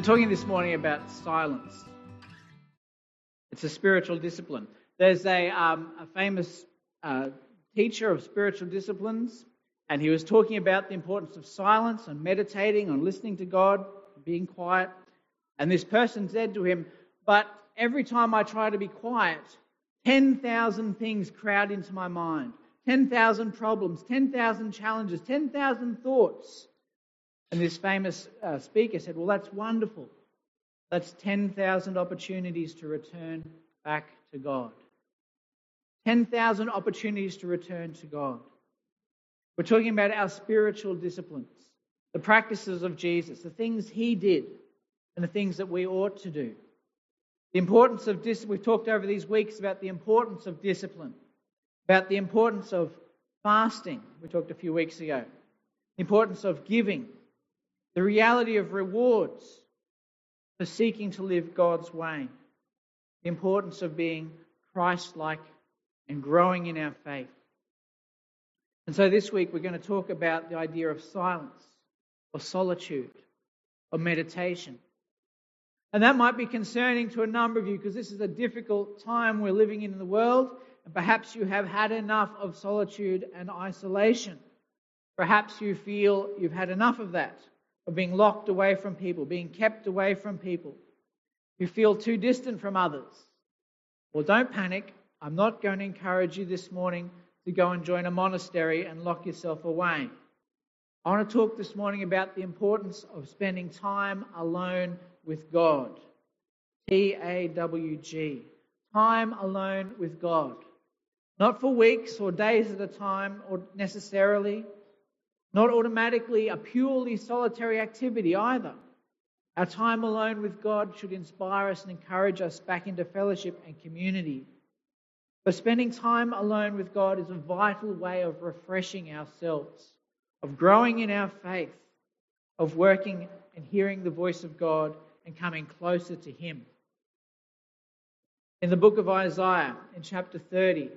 We're talking this morning about silence. It's a spiritual discipline. There's a, um, a famous uh, teacher of spiritual disciplines, and he was talking about the importance of silence and meditating and listening to God, being quiet. And this person said to him, But every time I try to be quiet, 10,000 things crowd into my mind 10,000 problems, 10,000 challenges, 10,000 thoughts. And this famous uh, speaker said, Well, that's wonderful. That's 10,000 opportunities to return back to God. 10,000 opportunities to return to God. We're talking about our spiritual disciplines, the practices of Jesus, the things he did, and the things that we ought to do. The importance of discipline, we've talked over these weeks about the importance of discipline, about the importance of fasting, we talked a few weeks ago, the importance of giving, the reality of rewards for seeking to live God's way, the importance of being Christ like and growing in our faith. And so this week we're going to talk about the idea of silence or solitude or meditation. And that might be concerning to a number of you because this is a difficult time we're living in in the world. And perhaps you have had enough of solitude and isolation. Perhaps you feel you've had enough of that, of being locked away from people, being kept away from people. You feel too distant from others. Well, don't panic. I'm not going to encourage you this morning to go and join a monastery and lock yourself away. I want to talk this morning about the importance of spending time alone with God. T A W G. Time alone with God. Not for weeks or days at a time or necessarily. Not automatically a purely solitary activity either. Our time alone with God should inspire us and encourage us back into fellowship and community. But spending time alone with God is a vital way of refreshing ourselves, of growing in our faith, of working and hearing the voice of God and coming closer to Him. In the book of Isaiah, in chapter 30,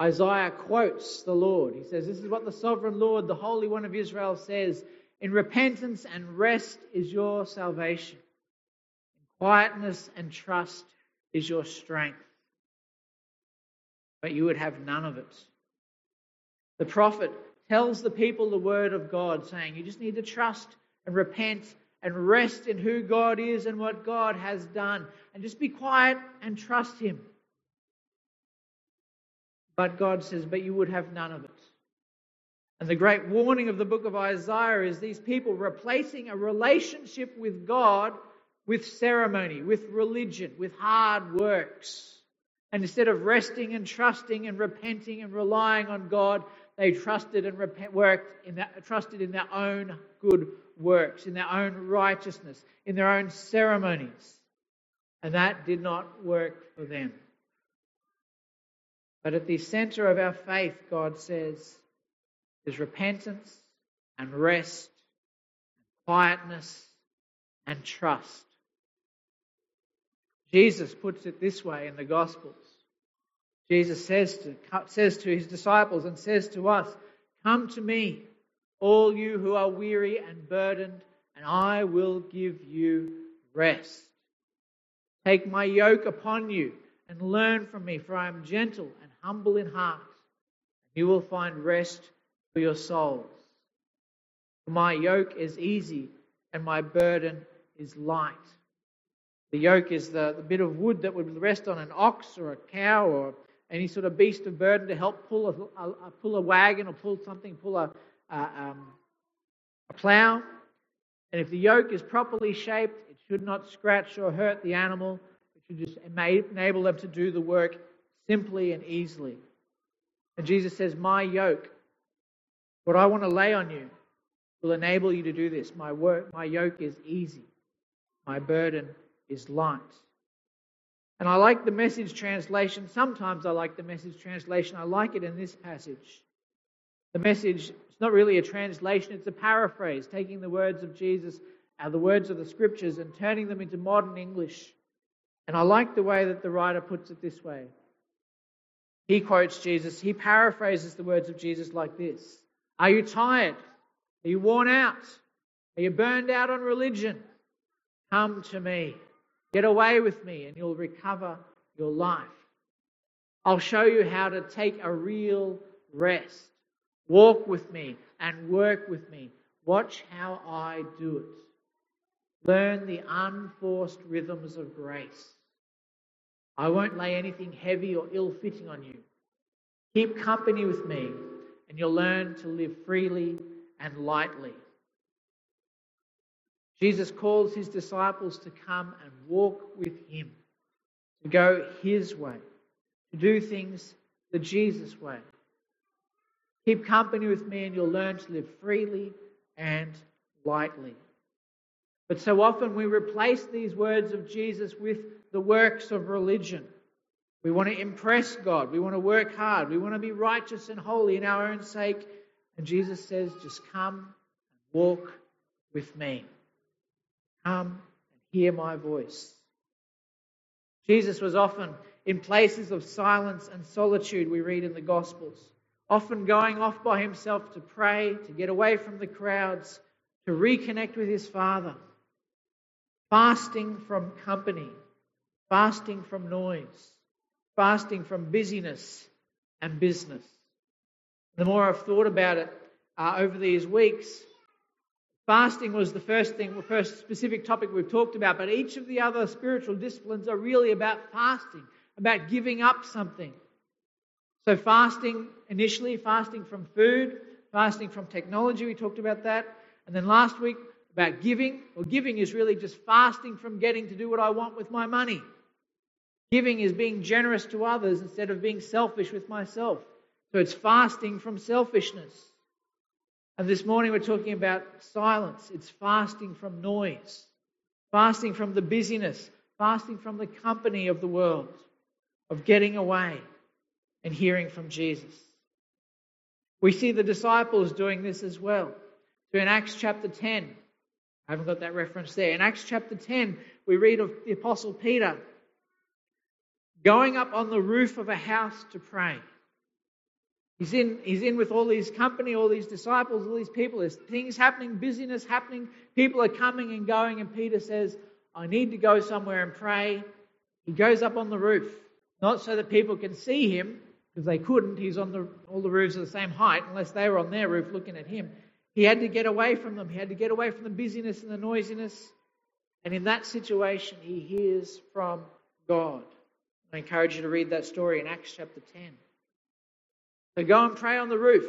Isaiah quotes the Lord. He says, This is what the sovereign Lord, the Holy One of Israel, says In repentance and rest is your salvation, in quietness and trust is your strength. But you would have none of it. The prophet tells the people the word of God, saying, You just need to trust and repent and rest in who God is and what God has done. And just be quiet and trust Him. But God says, But you would have none of it. And the great warning of the book of Isaiah is these people replacing a relationship with God with ceremony, with religion, with hard works. And instead of resting and trusting and repenting and relying on God, they trusted and worked in that, trusted in their own good works, in their own righteousness, in their own ceremonies. And that did not work for them. But at the center of our faith, God says, is repentance and rest, and quietness and trust. Jesus puts it this way in the Gospels. Jesus says to, says to his disciples and says to us, Come to me, all you who are weary and burdened, and I will give you rest. Take my yoke upon you and learn from me, for I am gentle and humble in heart. And you will find rest for your souls. For my yoke is easy and my burden is light. The yoke is the, the bit of wood that would rest on an ox or a cow or any sort of beast of burden to help pull a, a, pull a wagon or pull something, pull a, a, um, a plow. And if the yoke is properly shaped, it should not scratch or hurt the animal. It should just enable them to do the work simply and easily. And Jesus says, My yoke, what I want to lay on you, will enable you to do this. My work, my yoke is easy. My burden is light. And I like the message translation. Sometimes I like the message translation. I like it in this passage. The message, it's not really a translation, it's a paraphrase, taking the words of Jesus, uh, the words of the scriptures, and turning them into modern English. And I like the way that the writer puts it this way. He quotes Jesus, he paraphrases the words of Jesus like this Are you tired? Are you worn out? Are you burned out on religion? Come to me. Get away with me, and you'll recover your life. I'll show you how to take a real rest. Walk with me and work with me. Watch how I do it. Learn the unforced rhythms of grace. I won't lay anything heavy or ill fitting on you. Keep company with me, and you'll learn to live freely and lightly. Jesus calls his disciples to come and walk with him, to go his way, to do things the Jesus way. Keep company with me, and you'll learn to live freely and lightly. But so often we replace these words of Jesus with the works of religion. We want to impress God. We want to work hard. We want to be righteous and holy in our own sake. And Jesus says, just come and walk with me. Come and hear my voice. Jesus was often in places of silence and solitude, we read in the Gospels, often going off by himself to pray, to get away from the crowds, to reconnect with his Father, fasting from company, fasting from noise, fasting from busyness and business. The more I've thought about it uh, over these weeks, Fasting was the first thing, the first specific topic we've talked about, but each of the other spiritual disciplines are really about fasting, about giving up something. So, fasting, initially, fasting from food, fasting from technology, we talked about that. And then last week, about giving. Well, giving is really just fasting from getting to do what I want with my money. Giving is being generous to others instead of being selfish with myself. So, it's fasting from selfishness. And this morning we're talking about silence. It's fasting from noise, fasting from the busyness, fasting from the company of the world, of getting away and hearing from Jesus. We see the disciples doing this as well. So in Acts chapter 10, I haven't got that reference there. In Acts chapter 10, we read of the Apostle Peter going up on the roof of a house to pray. He's in, he's in with all these company, all these disciples, all these people. There's things happening, busyness happening. People are coming and going, and Peter says, I need to go somewhere and pray. He goes up on the roof, not so that people can see him, because they couldn't. He's on the, all the roofs are the same height, unless they were on their roof looking at him. He had to get away from them. He had to get away from the busyness and the noisiness. And in that situation, he hears from God. I encourage you to read that story in Acts chapter 10. So go and pray on the roof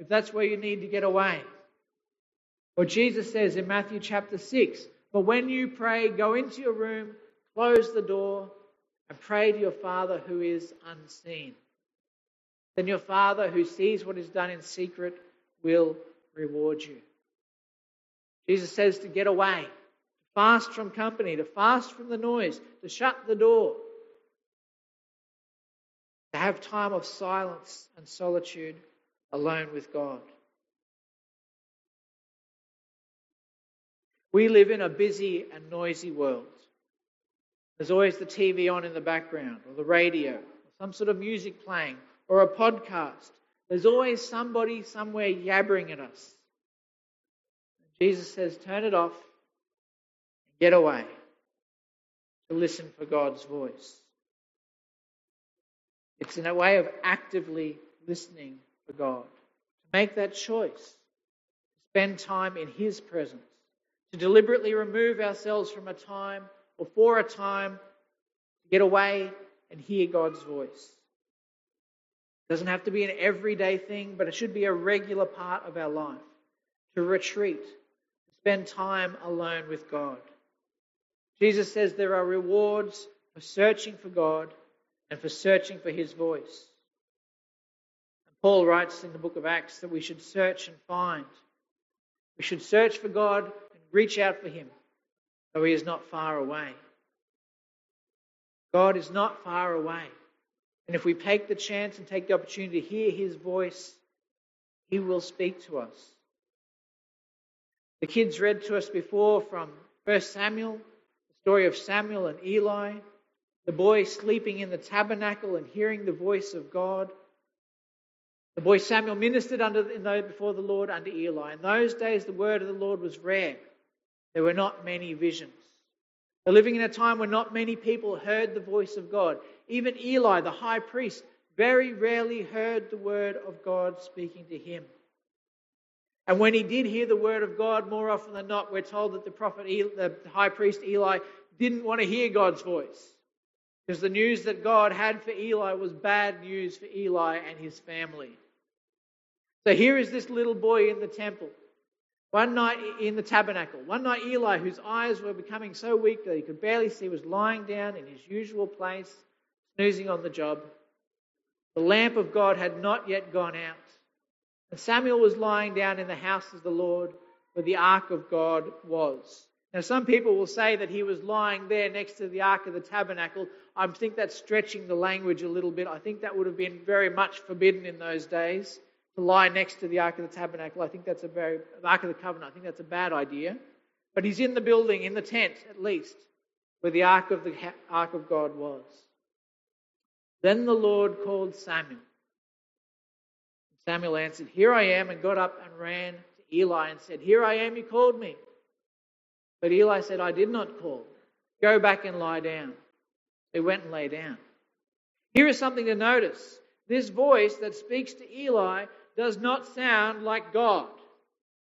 if that's where you need to get away. Or Jesus says in Matthew chapter 6 But when you pray, go into your room, close the door, and pray to your Father who is unseen. Then your Father who sees what is done in secret will reward you. Jesus says to get away, to fast from company, to fast from the noise, to shut the door, to have time of silence and solitude alone with God. We live in a busy and noisy world. There's always the TV on in the background, or the radio, or some sort of music playing, or a podcast. There's always somebody somewhere yabbering at us. Jesus says, turn it off and get away to listen for God's voice. It's in a way of actively listening for God. To make that choice, to spend time in His presence, to deliberately remove ourselves from a time or for a time to get away and hear God's voice. It doesn't have to be an everyday thing, but it should be a regular part of our life. To retreat, to spend time alone with God. Jesus says there are rewards for searching for God and for searching for his voice. And Paul writes in the book of Acts that we should search and find. We should search for God and reach out for him, though he is not far away. God is not far away. And if we take the chance and take the opportunity to hear his voice, he will speak to us. The kids read to us before from 1 Samuel, the story of Samuel and Eli the boy sleeping in the tabernacle and hearing the voice of God. The boy Samuel ministered under, before the Lord under Eli. In those days, the word of the Lord was rare. There were not many visions. They're living in a time when not many people heard the voice of God. Even Eli, the high priest, very rarely heard the word of God speaking to him. And when he did hear the word of God, more often than not, we're told that the prophet, the high priest Eli, didn't want to hear God's voice. Because the news that God had for Eli was bad news for Eli and his family. So here is this little boy in the temple. One night in the tabernacle. One night, Eli, whose eyes were becoming so weak that he could barely see, was lying down in his usual place, snoozing on the job. The lamp of God had not yet gone out. And Samuel was lying down in the house of the Lord where the ark of God was. Now, some people will say that he was lying there next to the ark of the tabernacle. I think that's stretching the language a little bit. I think that would have been very much forbidden in those days to lie next to the ark of the tabernacle. I think that's a very the ark of the covenant. I think that's a bad idea. But he's in the building, in the tent at least, where the ark of the ark of God was. Then the Lord called Samuel. Samuel answered, Here I am, and got up and ran to Eli and said, Here I am, you called me. But Eli said, I did not call. Go back and lie down. He went and lay down. Here is something to notice. This voice that speaks to Eli does not sound like God.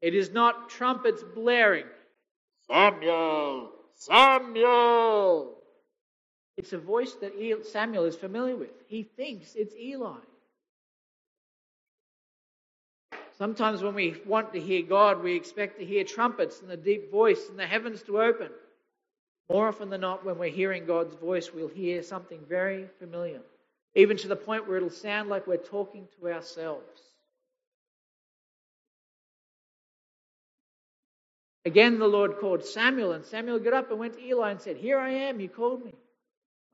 It is not trumpets blaring. Samuel! Samuel! It's a voice that Samuel is familiar with. He thinks it's Eli. Sometimes when we want to hear God, we expect to hear trumpets and the deep voice and the heavens to open. More often than not, when we're hearing God's voice, we'll hear something very familiar, even to the point where it'll sound like we're talking to ourselves. Again, the Lord called Samuel, and Samuel got up and went to Eli and said, Here I am, you called me.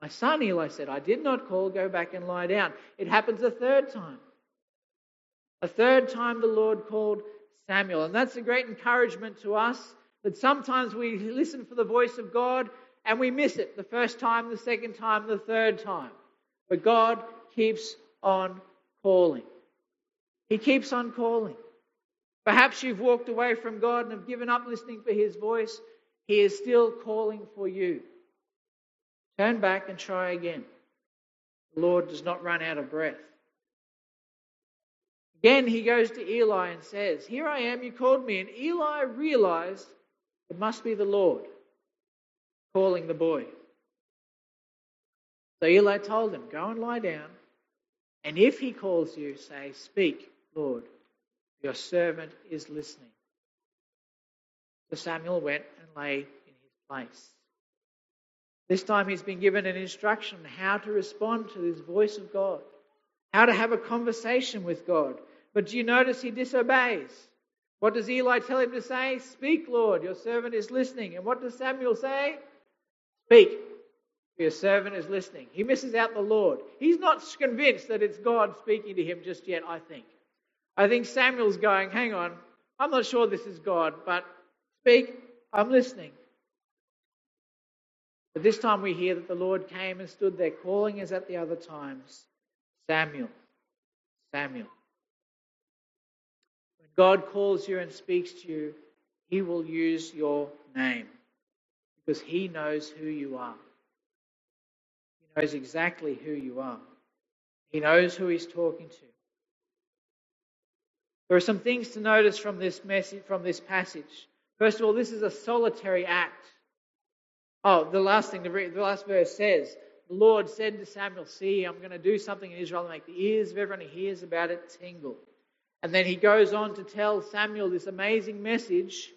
My son, Eli said, I did not call, go back and lie down. It happens a third time. A third time the Lord called Samuel. And that's a great encouragement to us that sometimes we listen for the voice of God and we miss it the first time, the second time, the third time. But God keeps on calling. He keeps on calling. Perhaps you've walked away from God and have given up listening for His voice. He is still calling for you. Turn back and try again. The Lord does not run out of breath. Again, he goes to Eli and says, Here I am, you called me. And Eli realized it must be the Lord calling the boy. So Eli told him, Go and lie down. And if he calls you, say, Speak, Lord, your servant is listening. So Samuel went and lay in his place. This time he's been given an instruction how to respond to this voice of God, how to have a conversation with God. But do you notice he disobeys? What does Eli tell him to say? Speak, Lord, your servant is listening. And what does Samuel say? Speak, your servant is listening. He misses out the Lord. He's not convinced that it's God speaking to him just yet, I think. I think Samuel's going, hang on, I'm not sure this is God, but speak, I'm listening. But this time we hear that the Lord came and stood there, calling as at the other times Samuel, Samuel. God calls you and speaks to you, He will use your name because He knows who you are. He knows exactly who you are. He knows who He's talking to. There are some things to notice from this message, from this passage. First of all, this is a solitary act. Oh, the last thing, the last verse says, the Lord said to Samuel, See, I'm going to do something in Israel and make the ears of everyone who hears about it tingle. And then he goes on to tell Samuel this amazing message,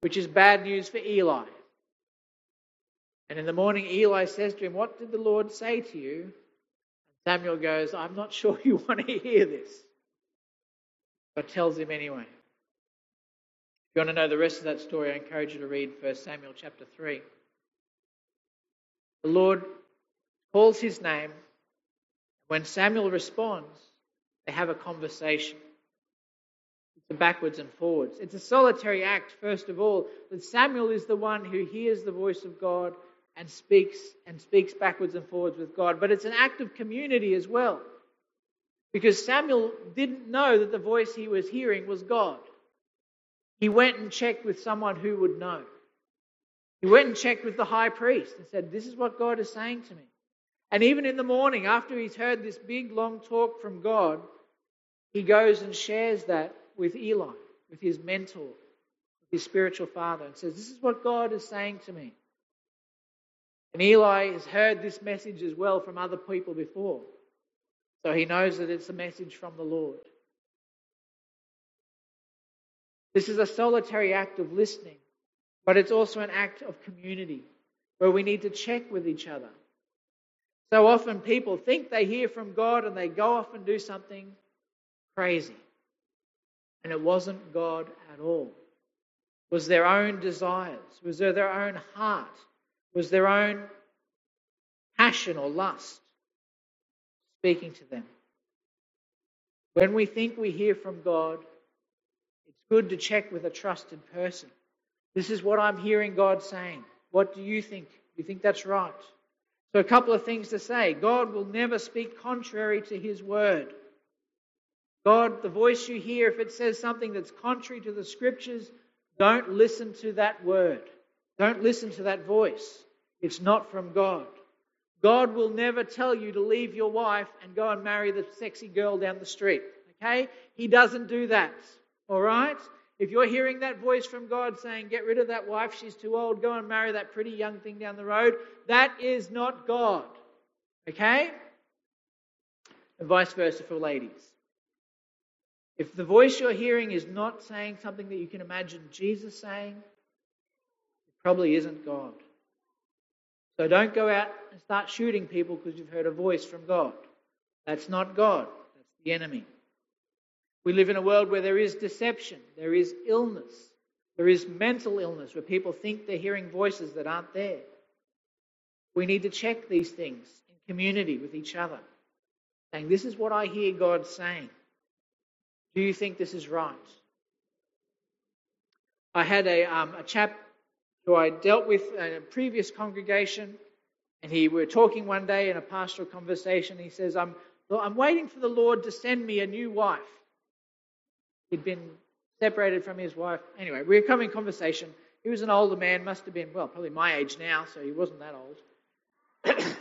which is bad news for Eli. And in the morning, Eli says to him, What did the Lord say to you? And Samuel goes, I'm not sure you want to hear this. But tells him anyway. If you want to know the rest of that story, I encourage you to read 1 Samuel chapter 3. The Lord calls his name. When Samuel responds, they have a conversation. It's a backwards and forwards. It's a solitary act, first of all, that Samuel is the one who hears the voice of God and speaks and speaks backwards and forwards with God. But it's an act of community as well. Because Samuel didn't know that the voice he was hearing was God. He went and checked with someone who would know. He went and checked with the high priest and said, This is what God is saying to me. And even in the morning, after he's heard this big, long talk from God, he goes and shares that with Eli, with his mentor, with his spiritual father, and says, This is what God is saying to me. And Eli has heard this message as well from other people before. So he knows that it's a message from the Lord. This is a solitary act of listening, but it's also an act of community where we need to check with each other. So often people think they hear from God and they go off and do something crazy. And it wasn't God at all. It was their own desires, it was their own heart, it was their own passion or lust speaking to them. When we think we hear from God, it's good to check with a trusted person. This is what I'm hearing God saying. What do you think? Do you think that's right? So, a couple of things to say. God will never speak contrary to his word. God, the voice you hear, if it says something that's contrary to the scriptures, don't listen to that word. Don't listen to that voice. It's not from God. God will never tell you to leave your wife and go and marry the sexy girl down the street. Okay? He doesn't do that. All right? If you're hearing that voice from God saying, get rid of that wife, she's too old, go and marry that pretty young thing down the road, that is not God. Okay? And vice versa for ladies. If the voice you're hearing is not saying something that you can imagine Jesus saying, it probably isn't God. So don't go out and start shooting people because you've heard a voice from God. That's not God, that's the enemy. We live in a world where there is deception, there is illness, there is mental illness where people think they're hearing voices that aren't there. We need to check these things in community with each other, saying, This is what I hear God saying. Do you think this is right? I had a, um, a chap who I dealt with in a previous congregation. And he we were talking one day in a pastoral conversation. He says, I'm, I'm waiting for the Lord to send me a new wife. He'd been separated from his wife. Anyway, we were coming conversation. He was an older man, must have been, well, probably my age now, so he wasn't that old.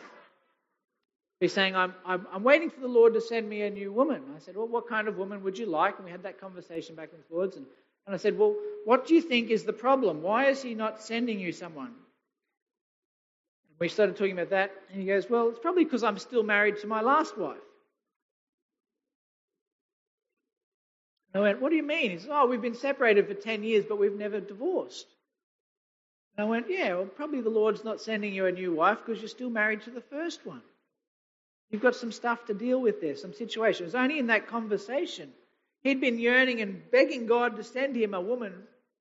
He's saying, I'm, I'm, I'm, waiting for the Lord to send me a new woman. I said, Well, what kind of woman would you like? And we had that conversation back and forwards. And and I said, Well, what do you think is the problem? Why is he not sending you someone? And we started talking about that. And he goes, Well, it's probably because I'm still married to my last wife. I went, What do you mean? He said, Oh, we've been separated for 10 years, but we've never divorced. And I went, Yeah, well, probably the Lord's not sending you a new wife because you're still married to the first one. You've got some stuff to deal with there, some situations. Only in that conversation He'd been yearning and begging God to send him a woman,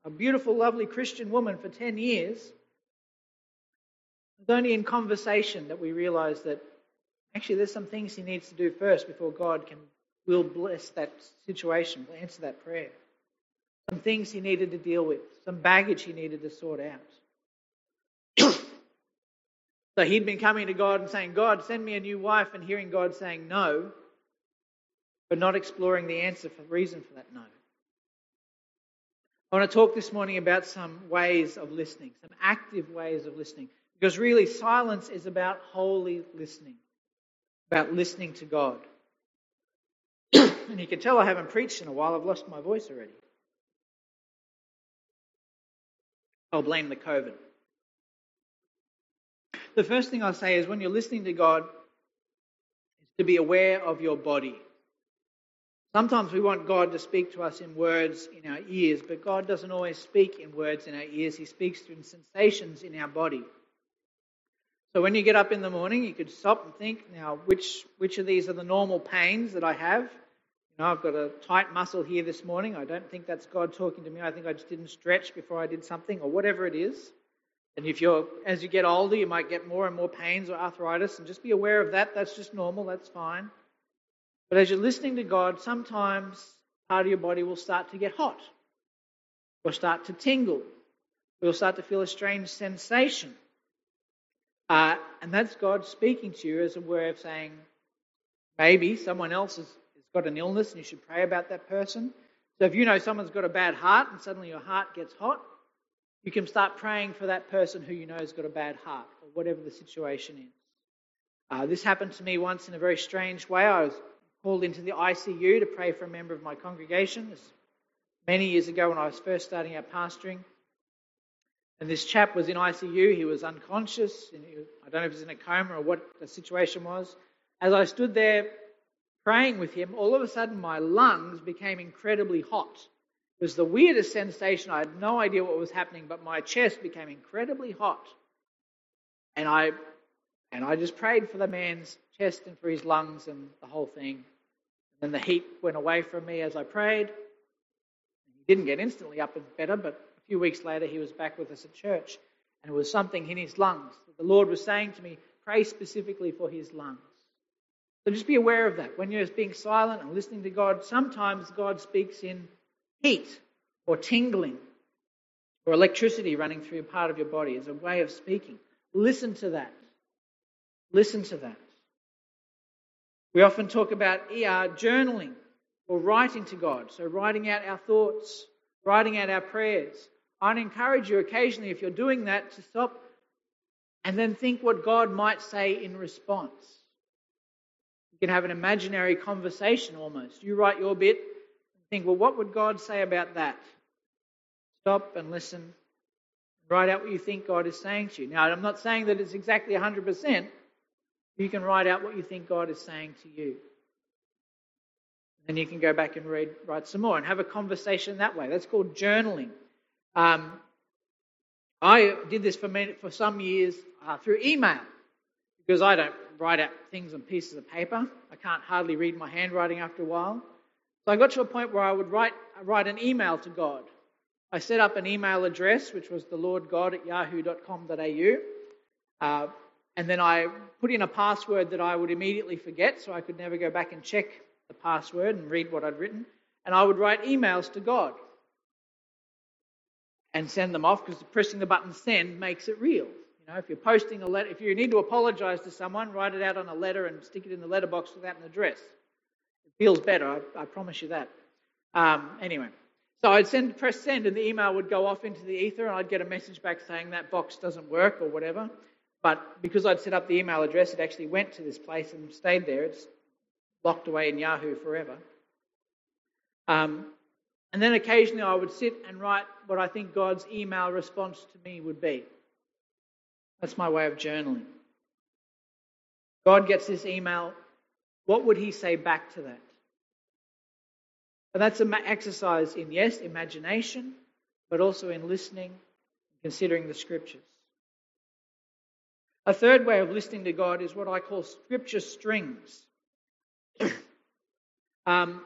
a beautiful, lovely Christian woman, for 10 years. It's only in conversation that we realize that actually there's some things he needs to do first before God can will bless that situation, will answer that prayer. Some things he needed to deal with, some baggage he needed to sort out. so he'd been coming to God and saying, God, send me a new wife, and hearing God saying no but not exploring the answer for the reason for that no. I want to talk this morning about some ways of listening, some active ways of listening. Because really, silence is about holy listening, about listening to God. And you can tell I haven't preached in a while, I've lost my voice already. I'll blame the COVID. The first thing I'll say is when you're listening to God, is to be aware of your body. Sometimes we want God to speak to us in words in our ears, but God doesn't always speak in words in our ears. He speaks through sensations in our body. So when you get up in the morning, you could stop and think, now, which, which of these are the normal pains that I have? Know, I've got a tight muscle here this morning. I don't think that's God talking to me. I think I just didn't stretch before I did something, or whatever it is. And if you're, as you get older, you might get more and more pains or arthritis, and just be aware of that. That's just normal. That's fine. But as you're listening to God, sometimes part of your body will start to get hot or start to tingle. You'll start to feel a strange sensation. Uh, and that's God speaking to you as a way of saying, maybe someone else has got an illness and you should pray about that person. So if you know someone's got a bad heart and suddenly your heart gets hot, You can start praying for that person who you know has got a bad heart, or whatever the situation is. Uh, this happened to me once in a very strange way. I was called into the ICU to pray for a member of my congregation. Many years ago when I was first starting out pastoring. And this chap was in ICU. He was unconscious. I don't know if he was in a coma or what the situation was. As I stood there praying with him, all of a sudden my lungs became incredibly hot. It was the weirdest sensation. I had no idea what was happening, but my chest became incredibly hot. And I and I just prayed for the man's chest and for his lungs and the whole thing. And then the heat went away from me as I prayed. He didn't get instantly up and better, but a few weeks later he was back with us at church. And it was something in his lungs. The Lord was saying to me, pray specifically for his lungs. So just be aware of that. When you're being silent and listening to God, sometimes God speaks in heat or tingling or electricity running through a part of your body as a way of speaking. Listen to that. Listen to that. We often talk about ER journaling or writing to God. So, writing out our thoughts, writing out our prayers. I'd encourage you occasionally, if you're doing that, to stop and then think what God might say in response. You can have an imaginary conversation almost. You write your bit and think, well, what would God say about that? Stop and listen. Write out what you think God is saying to you. Now, I'm not saying that it's exactly 100%. You can write out what you think God is saying to you. Then you can go back and read, write some more and have a conversation that way. That's called journaling. Um, I did this for, many, for some years uh, through email because I don't write out things on pieces of paper. I can't hardly read my handwriting after a while. So I got to a point where I would write, write an email to God. I set up an email address, which was the Lord God at yahoo.com.au. Uh, and then I put in a password that I would immediately forget, so I could never go back and check the password and read what I'd written. And I would write emails to God and send them off because pressing the button send makes it real. Know, if you're posting a letter, if you need to apologize to someone, write it out on a letter and stick it in the letterbox without an address. It feels better, I, I promise you that. Um, anyway, so I'd send, press send, and the email would go off into the ether, and I'd get a message back saying that box doesn't work or whatever. But because I'd set up the email address, it actually went to this place and stayed there. It's locked away in Yahoo forever. Um, and then occasionally I would sit and write what I think God's email response to me would be. That's my way of journaling. God gets this email. What would he say back to that? And that's an exercise in, yes, imagination, but also in listening, and considering the scriptures. A third way of listening to God is what I call scripture strings. um,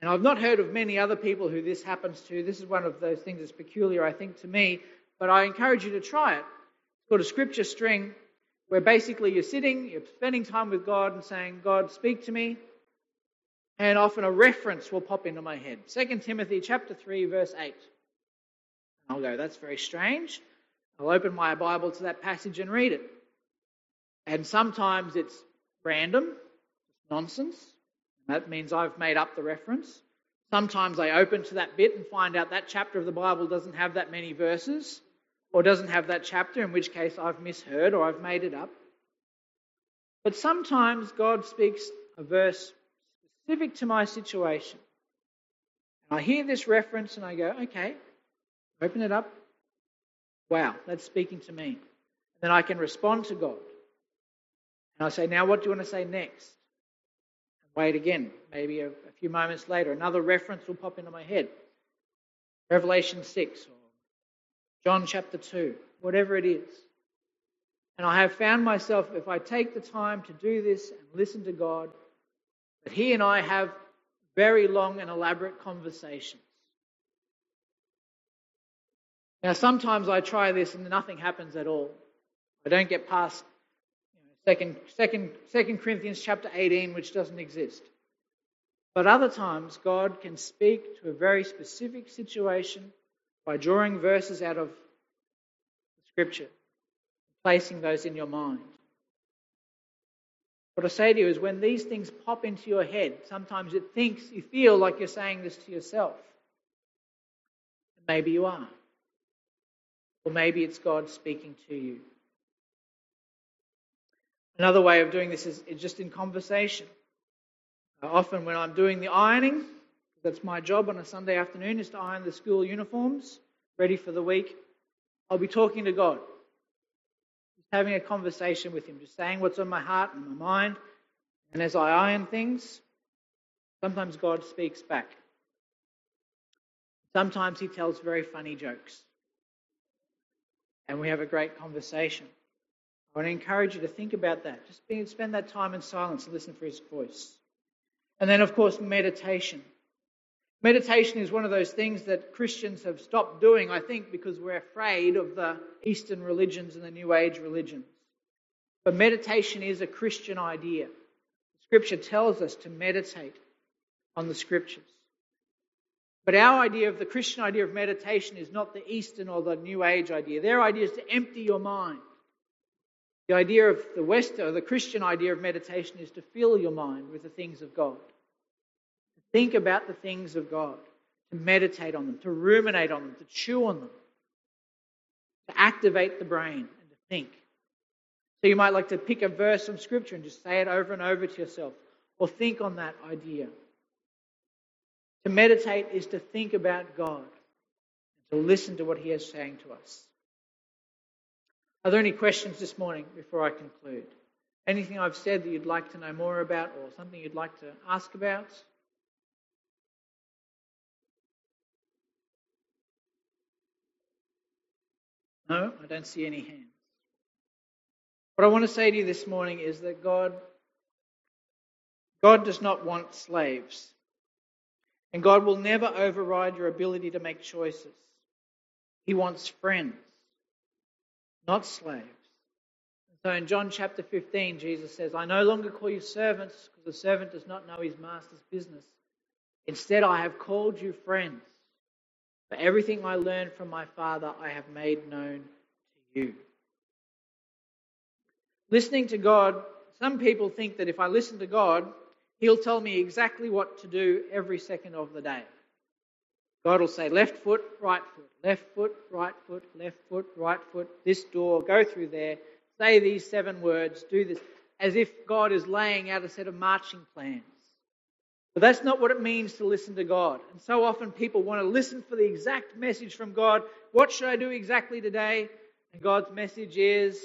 and I've not heard of many other people who this happens to. This is one of those things that's peculiar, I think, to me, but I encourage you to try it. Called a scripture string, where basically you're sitting, you're spending time with God and saying, God, speak to me. And often a reference will pop into my head. 2 Timothy chapter 3, verse 8. I'll go, that's very strange. I'll open my Bible to that passage and read it. And sometimes it's random, nonsense. That means I've made up the reference. Sometimes I open to that bit and find out that chapter of the Bible doesn't have that many verses or doesn't have that chapter, in which case I've misheard or I've made it up. But sometimes God speaks a verse specific to my situation. And I hear this reference and I go, okay, open it up. Wow, that's speaking to me. And then I can respond to God. And I say, now what do you want to say next? And wait again. Maybe a, a few moments later, another reference will pop into my head. Revelation 6 or John chapter 2, whatever it is. And I have found myself, if I take the time to do this and listen to God, that He and I have very long and elaborate conversations. Now, sometimes I try this and nothing happens at all. I don't get past Second, second, Corinthians chapter 18, which doesn't exist. But other times, God can speak to a very specific situation by drawing verses out of the Scripture, placing those in your mind. What I say to you is when these things pop into your head, sometimes it thinks, you feel like you're saying this to yourself. Maybe you are. or maybe it's God speaking to you. Another way of doing this is just in conversation. Often, when I'm doing the ironing, that's my job on a Sunday afternoon, is to iron the school uniforms ready for the week. I'll be talking to God, just having a conversation with Him, just saying what's on my heart and my mind. And as I iron things, sometimes God speaks back. Sometimes He tells very funny jokes. And we have a great conversation. I want to encourage you to think about that. Just be, spend that time in silence and listen for His voice. And then, of course, meditation. Meditation is one of those things that Christians have stopped doing, I think, because we're afraid of the Eastern religions and the New Age religions. But meditation is a Christian idea. Scripture tells us to meditate on the Scriptures. But our idea of the Christian idea of meditation is not the Eastern or the New Age idea. Their idea is to empty your mind. The idea of the West or the Christian idea of meditation is to fill your mind with the things of God think about the things of God, to meditate on them, to ruminate on them, to chew on them, to activate the brain and to think. So you might like to pick a verse from Scripture and just say it over and over to yourself, or think on that idea. To meditate is to think about God, to listen to what He is saying to us. Are there any questions this morning before I conclude? Anything I've said that you'd like to know more about, or something you'd like to ask about? No, I don't see any hands. What I want to say to you this morning is that God God does not want slaves. And God will never override your ability to make choices. He wants friends, not slaves. So in John chapter 15, Jesus says, I no longer call you servants because the servant does not know his master's business. Instead, I have called you friends. For everything I learned from my Father, I have made known to you. Listening to God, some people think that if I listen to God, He'll tell me exactly what to do every second of the day. God will say, left foot, right foot, left foot, right foot, left foot, right foot, this door, go through there, say these seven words, do this, as if God is laying out a set of marching plans. But that's not what it means to listen to God. And so often people want to listen for the exact message from God. What should I do exactly today? And God's message is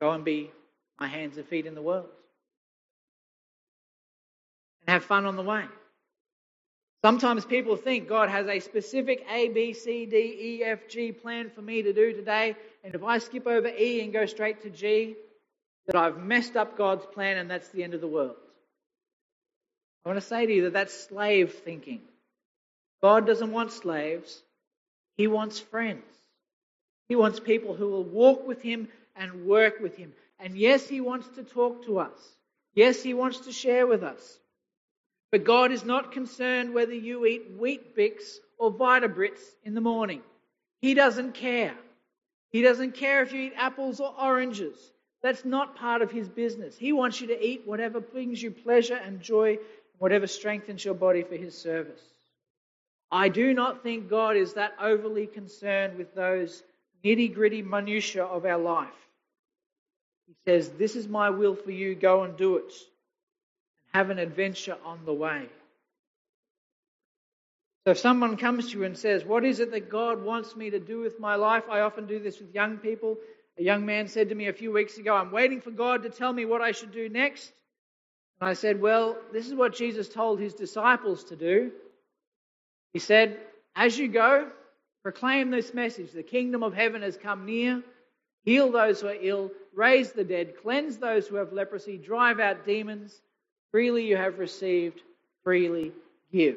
go and be my hands and feet in the world. And have fun on the way. Sometimes people think God has a specific A, B, C, D, E, F, G plan for me to do today. And if I skip over E and go straight to G, that I've messed up God's plan and that's the end of the world. I want to say to you that that's slave thinking. God doesn't want slaves, He wants friends. He wants people who will walk with Him and work with Him. And yes, He wants to talk to us. Yes, He wants to share with us. But God is not concerned whether you eat Weet-Bix or Vitabrits in the morning. He doesn't care. He doesn't care if you eat apples or oranges. That's not part of his business. He wants you to eat whatever brings you pleasure and joy whatever strengthens your body for his service. I do not think God is that overly concerned with those nitty gritty minutiae of our life. He says, This is my will for you, go and do it, and have an adventure on the way. So if someone comes to you and says, What is it that God wants me to do with my life? I often do this with young people. A young man said to me a few weeks ago, I'm waiting for God to tell me what I should do next. And I said, Well, this is what Jesus told his disciples to do. He said, As you go, proclaim this message the kingdom of heaven has come near. Heal those who are ill, raise the dead, cleanse those who have leprosy, drive out demons. Freely you have received, freely give.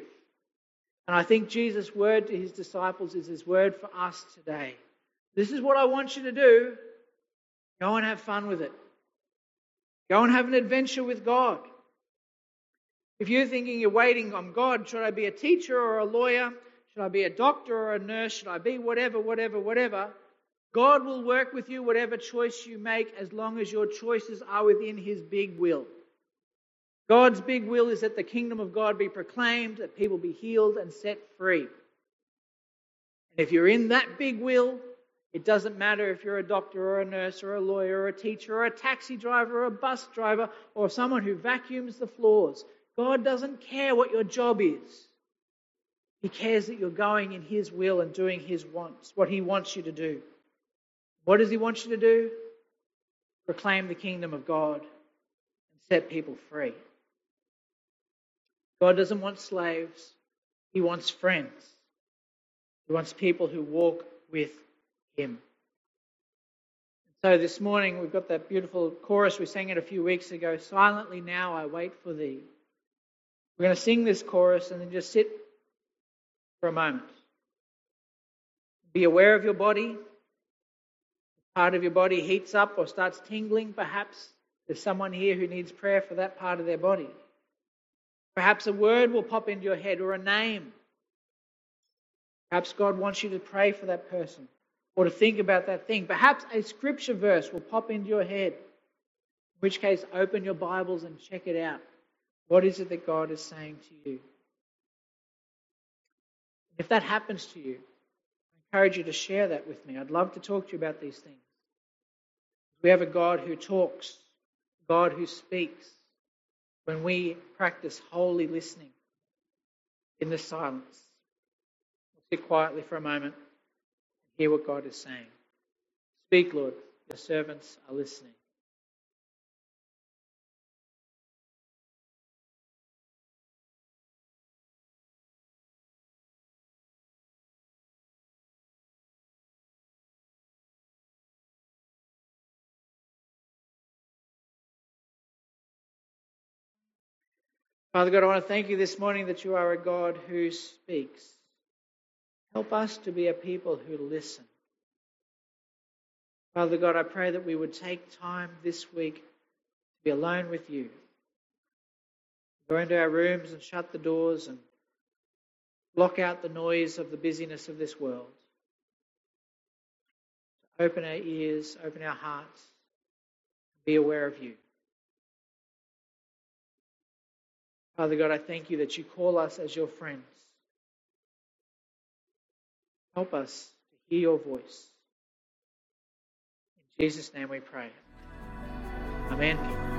And I think Jesus' word to his disciples is his word for us today. This is what I want you to do. Go and have fun with it. Go and have an adventure with God. If you're thinking you're waiting on God, should I be a teacher or a lawyer? Should I be a doctor or a nurse? Should I be whatever, whatever, whatever? God will work with you whatever choice you make as long as your choices are within His big will. God's big will is that the kingdom of God be proclaimed, that people be healed and set free. And If you're in that big wheel, it doesn't matter if you're a doctor or a nurse or a lawyer or a teacher or a taxi driver or a bus driver or someone who vacuums the floors. God doesn't care what your job is. He cares that you're going in His will and doing His wants, what He wants you to do. What does He want you to do? Proclaim the kingdom of God and set people free. God doesn't want slaves, He wants friends. He wants people who walk with Him. So this morning we've got that beautiful chorus we sang it a few weeks ago. Silently now I wait for thee. We're going to sing this chorus and then just sit for a moment. Be aware of your body. If Part of your body heats up or starts tingling. Perhaps there's someone here who needs prayer for that part of their body. Perhaps a word will pop into your head or a name. Perhaps God wants you to pray for that person or to think about that thing. Perhaps a scripture verse will pop into your head. In which case, open your Bibles and check it out. What is it that God is saying to you? If that happens to you, I encourage you to share that with me. I'd love to talk to you about these things. We have a God who talks, God who speaks. When we practice holy listening in the silence, we'll sit quietly for a moment hear what God is saying. Speak, Lord. Your servants are listening. Father God, I want to thank you this morning that you are a God who speaks. Help us to be a people who listen. Father God, I pray that we would take time this week to be alone with you. Go into our rooms and shut the doors and block out the noise of the busyness of this world. Open our ears, open our hearts, be aware of you. Father God, I thank you that you call us as your friends. Help us to hear your voice. In Jesus' name we pray. Amen.